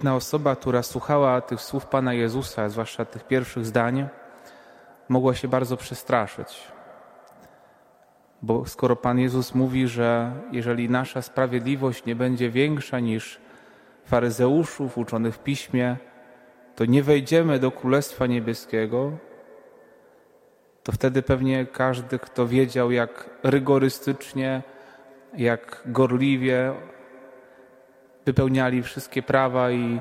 Jedna osoba, która słuchała tych słów Pana Jezusa, zwłaszcza tych pierwszych zdań, mogła się bardzo przestraszyć. Bo skoro Pan Jezus mówi, że jeżeli nasza sprawiedliwość nie będzie większa niż faryzeuszów uczonych w piśmie, to nie wejdziemy do Królestwa Niebieskiego, to wtedy pewnie każdy, kto wiedział, jak rygorystycznie, jak gorliwie wypełniali wszystkie prawa i,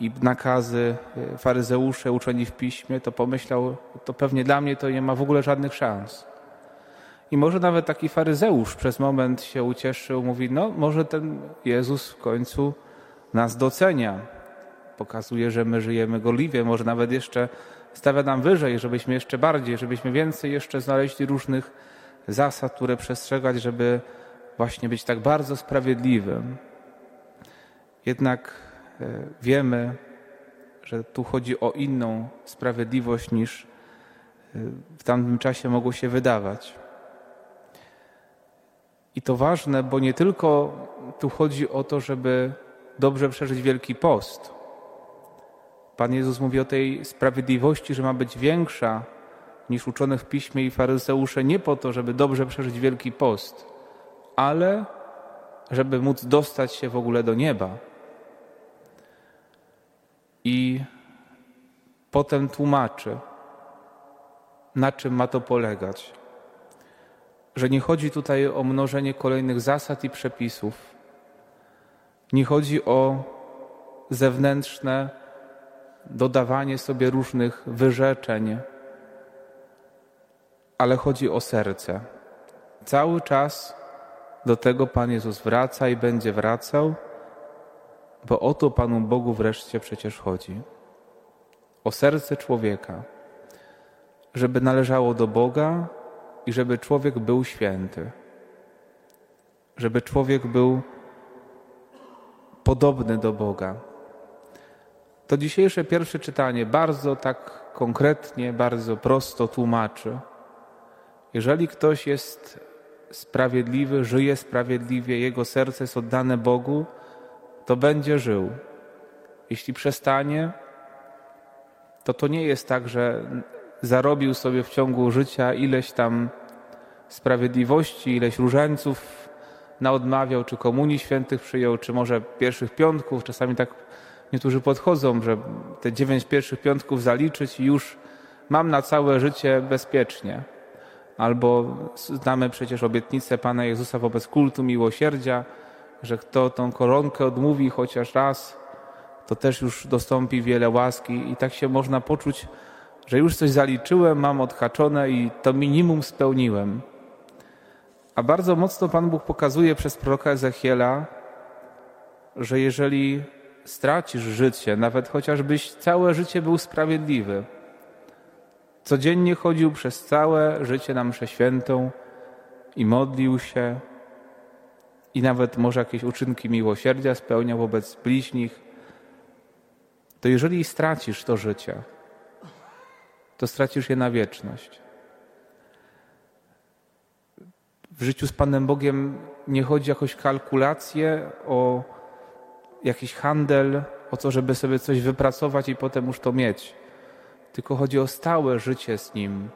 i nakazy e, faryzeusze uczeni w piśmie, to pomyślał, to pewnie dla mnie to nie ma w ogóle żadnych szans. I może nawet taki faryzeusz przez moment się ucieszył, mówi, no może ten Jezus w końcu nas docenia. Pokazuje, że my żyjemy gorliwie, może nawet jeszcze stawia nam wyżej, żebyśmy jeszcze bardziej, żebyśmy więcej jeszcze znaleźli różnych zasad, które przestrzegać, żeby właśnie być tak bardzo sprawiedliwym. Jednak e, wiemy, że tu chodzi o inną sprawiedliwość niż e, w tamtym czasie mogło się wydawać. I to ważne, bo nie tylko tu chodzi o to, żeby dobrze przeżyć Wielki Post. Pan Jezus mówi o tej sprawiedliwości, że ma być większa niż uczone w piśmie i faryzeusze, nie po to, żeby dobrze przeżyć Wielki Post, ale żeby móc dostać się w ogóle do nieba. I potem tłumaczy, na czym ma to polegać. Że nie chodzi tutaj o mnożenie kolejnych zasad i przepisów. Nie chodzi o zewnętrzne dodawanie sobie różnych wyrzeczeń, ale chodzi o serce. Cały czas do tego Pan Jezus wraca i będzie wracał bo o to Panu Bogu wreszcie przecież chodzi. O serce człowieka, żeby należało do Boga i żeby człowiek był święty. Żeby człowiek był podobny do Boga. To dzisiejsze pierwsze czytanie bardzo tak konkretnie, bardzo prosto tłumaczy. Jeżeli ktoś jest sprawiedliwy, żyje sprawiedliwie, jego serce jest oddane Bogu, to będzie żył. Jeśli przestanie, to to nie jest tak, że zarobił sobie w ciągu życia ileś tam sprawiedliwości, ileś różańców naodmawiał, czy komunii świętych przyjął, czy może pierwszych piątków. Czasami tak niektórzy podchodzą, że te dziewięć pierwszych piątków zaliczyć i już mam na całe życie bezpiecznie. Albo znamy przecież obietnicę Pana Jezusa wobec kultu miłosierdzia, że kto tą koronkę odmówi chociaż raz, to też już dostąpi wiele łaski i tak się można poczuć, że już coś zaliczyłem, mam odhaczone i to minimum spełniłem. A bardzo mocno Pan Bóg pokazuje przez proroka Ezechiela, że jeżeli stracisz życie, nawet chociażbyś całe życie był sprawiedliwy, codziennie chodził przez całe życie na mszę świętą i modlił się, i nawet może jakieś uczynki miłosierdzia spełniał wobec bliźnich, to jeżeli stracisz to życie, to stracisz je na wieczność. W życiu z Panem Bogiem nie chodzi o jakąś kalkulację, o jakiś handel, o to, żeby sobie coś wypracować i potem już to mieć. Tylko chodzi o stałe życie z Nim.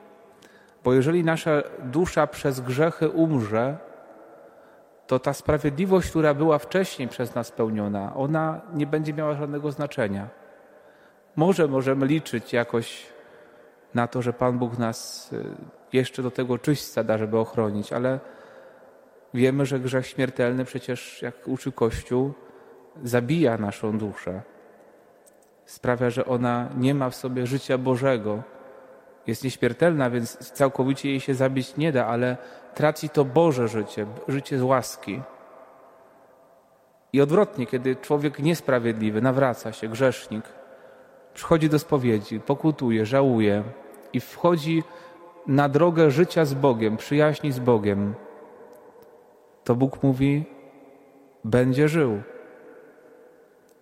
Bo jeżeli nasza dusza przez grzechy umrze, to ta sprawiedliwość, która była wcześniej przez nas spełniona, ona nie będzie miała żadnego znaczenia. Może możemy liczyć jakoś na to, że Pan Bóg nas y, jeszcze do tego czyśćca da, żeby ochronić, ale wiemy, że grzech śmiertelny przecież, jak uczy Kościół, zabija naszą duszę. Sprawia, że ona nie ma w sobie życia Bożego. Jest nieśmiertelna, więc całkowicie jej się zabić nie da, ale traci to Boże życie, życie z łaski. I odwrotnie, kiedy człowiek niesprawiedliwy nawraca się, grzesznik, przychodzi do spowiedzi, pokutuje, żałuje i wchodzi na drogę życia z Bogiem, przyjaźni z Bogiem, to Bóg mówi: będzie żył.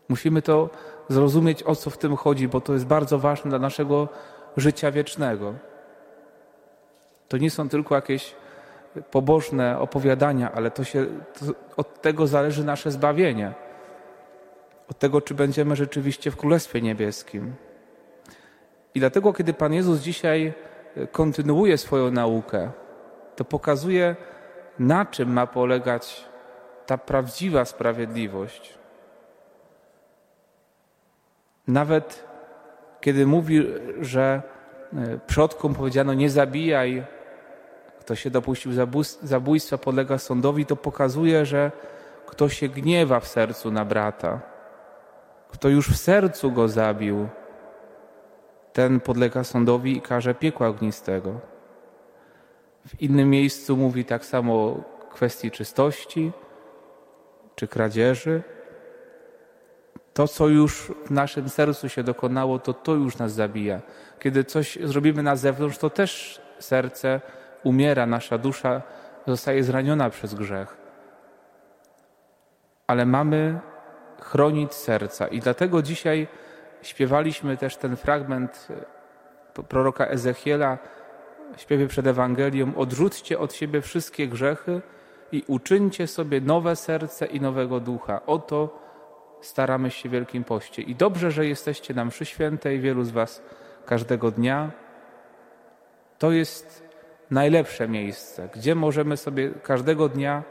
Musimy to zrozumieć, o co w tym chodzi, bo to jest bardzo ważne dla naszego życia wiecznego. To nie są tylko jakieś pobożne opowiadania, ale to się, to od tego zależy nasze zbawienie. od tego, czy będziemy rzeczywiście w Królestwie Niebieskim. I dlatego, kiedy Pan Jezus dzisiaj e, kontynuuje swoją naukę, to pokazuje, na czym ma polegać ta prawdziwa sprawiedliwość. Nawet kiedy mówi, że e, przodkom powiedziano nie zabijaj, kto się dopuścił zabójstwa, podlega sądowi, to pokazuje, że kto się gniewa w sercu na brata, kto już w sercu go zabił, ten podlega sądowi i karze piekła ognistego. W innym miejscu mówi tak samo o kwestii czystości czy kradzieży. To, co już w naszym sercu się dokonało, to to już nas zabija. Kiedy coś zrobimy na zewnątrz, to też serce umiera, nasza dusza zostaje zraniona przez grzech. Ale mamy chronić serca i dlatego dzisiaj śpiewaliśmy też ten fragment e, proroka Ezechiela w śpiewie przed Ewangelią odrzućcie od siebie wszystkie grzechy i uczyńcie sobie nowe serce i nowego ducha. Oto staramy się w Wielkim Poście. I dobrze, że jesteście na mszy świętej, wielu z was każdego dnia. To jest najlepsze miejsce, gdzie możemy sobie każdego dnia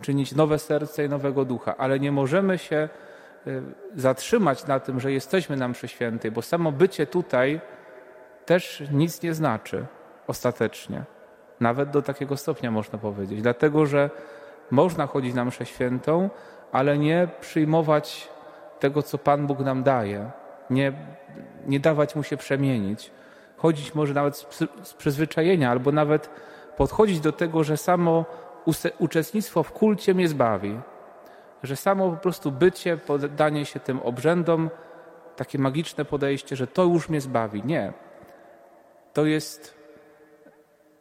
czynić nowe serce i nowego ducha, ale nie możemy się y, zatrzymać na tym, że jesteśmy na mszy świętej, bo samo bycie tutaj też nic nie znaczy ostatecznie. Nawet do takiego stopnia można powiedzieć. Dlatego, że można chodzić na mszę świętą, ale nie przyjmować tego, co Pan Bóg nam daje. Nie, nie dawać mu się przemienić. Chodzić może nawet z, przyzwyczajenia, albo nawet podchodzić do tego, że samo uczestnictwo w kulcie mnie zbawi. Że samo po prostu bycie, poddanie się tym obrzędom, takie magiczne podejście, że to już mnie zbawi. Nie. To jest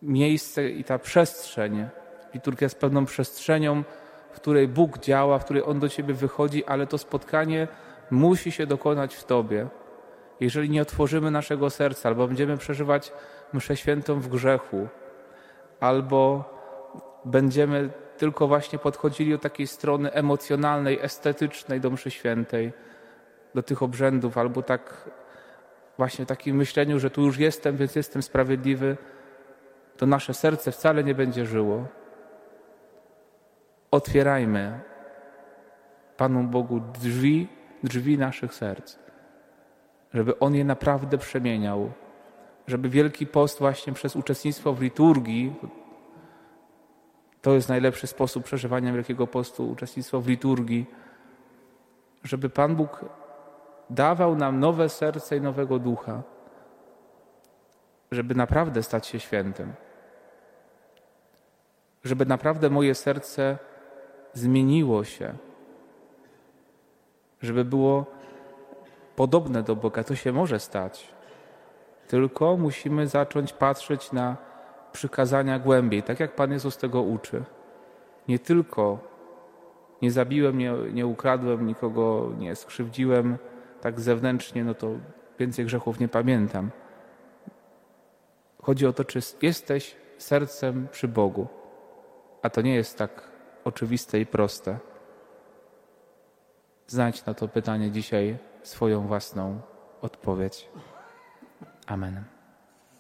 miejsce i ta przestrzeń. Liturgia jest pewną przestrzenią, w której Bóg działa, w której On do ciebie wychodzi, ale to spotkanie musi się dokonać w tobie. Jeżeli nie otworzymy naszego serca, albo będziemy przeżywać mszę świętą w grzechu, albo będziemy tylko właśnie podchodzili od takiej strony emocjonalnej, estetycznej do mszy świętej, do tych obrzędów, albo tak właśnie takim myśleniu, że tu już jestem, więc jestem sprawiedliwy, to nasze serce wcale nie będzie żyło. Otwierajmy Panu Bogu drzwi, drzwi naszych serc, żeby On je naprawdę przemieniał, żeby Wielki Post właśnie przez uczestnictwo w liturgii, to jest najlepszy sposób przeżywania Wielkiego Postu, uczestnictwo w liturgii, żeby Pan Bóg dawał nam nowe serce i nowego ducha, żeby naprawdę stać się świętym. Żeby naprawdę moje serce zmieniło się, żeby było podobne do Boga. To się może stać. Tylko musimy zacząć patrzeć na przykazania głębiej, tak jak Pan Jezus tego uczy. Nie tylko nie zabiłem, nie, nie ukradłem, nikogo nie skrzywdziłem, tak zewnętrznie, no to więcej grzechów nie pamiętam. Chodzi o to, czy jesteś sercem przy Bogu. A to nie jest tak oczywiste i proste. Znajdź na to pytanie dzisiaj swoją własną odpowiedź. Amen.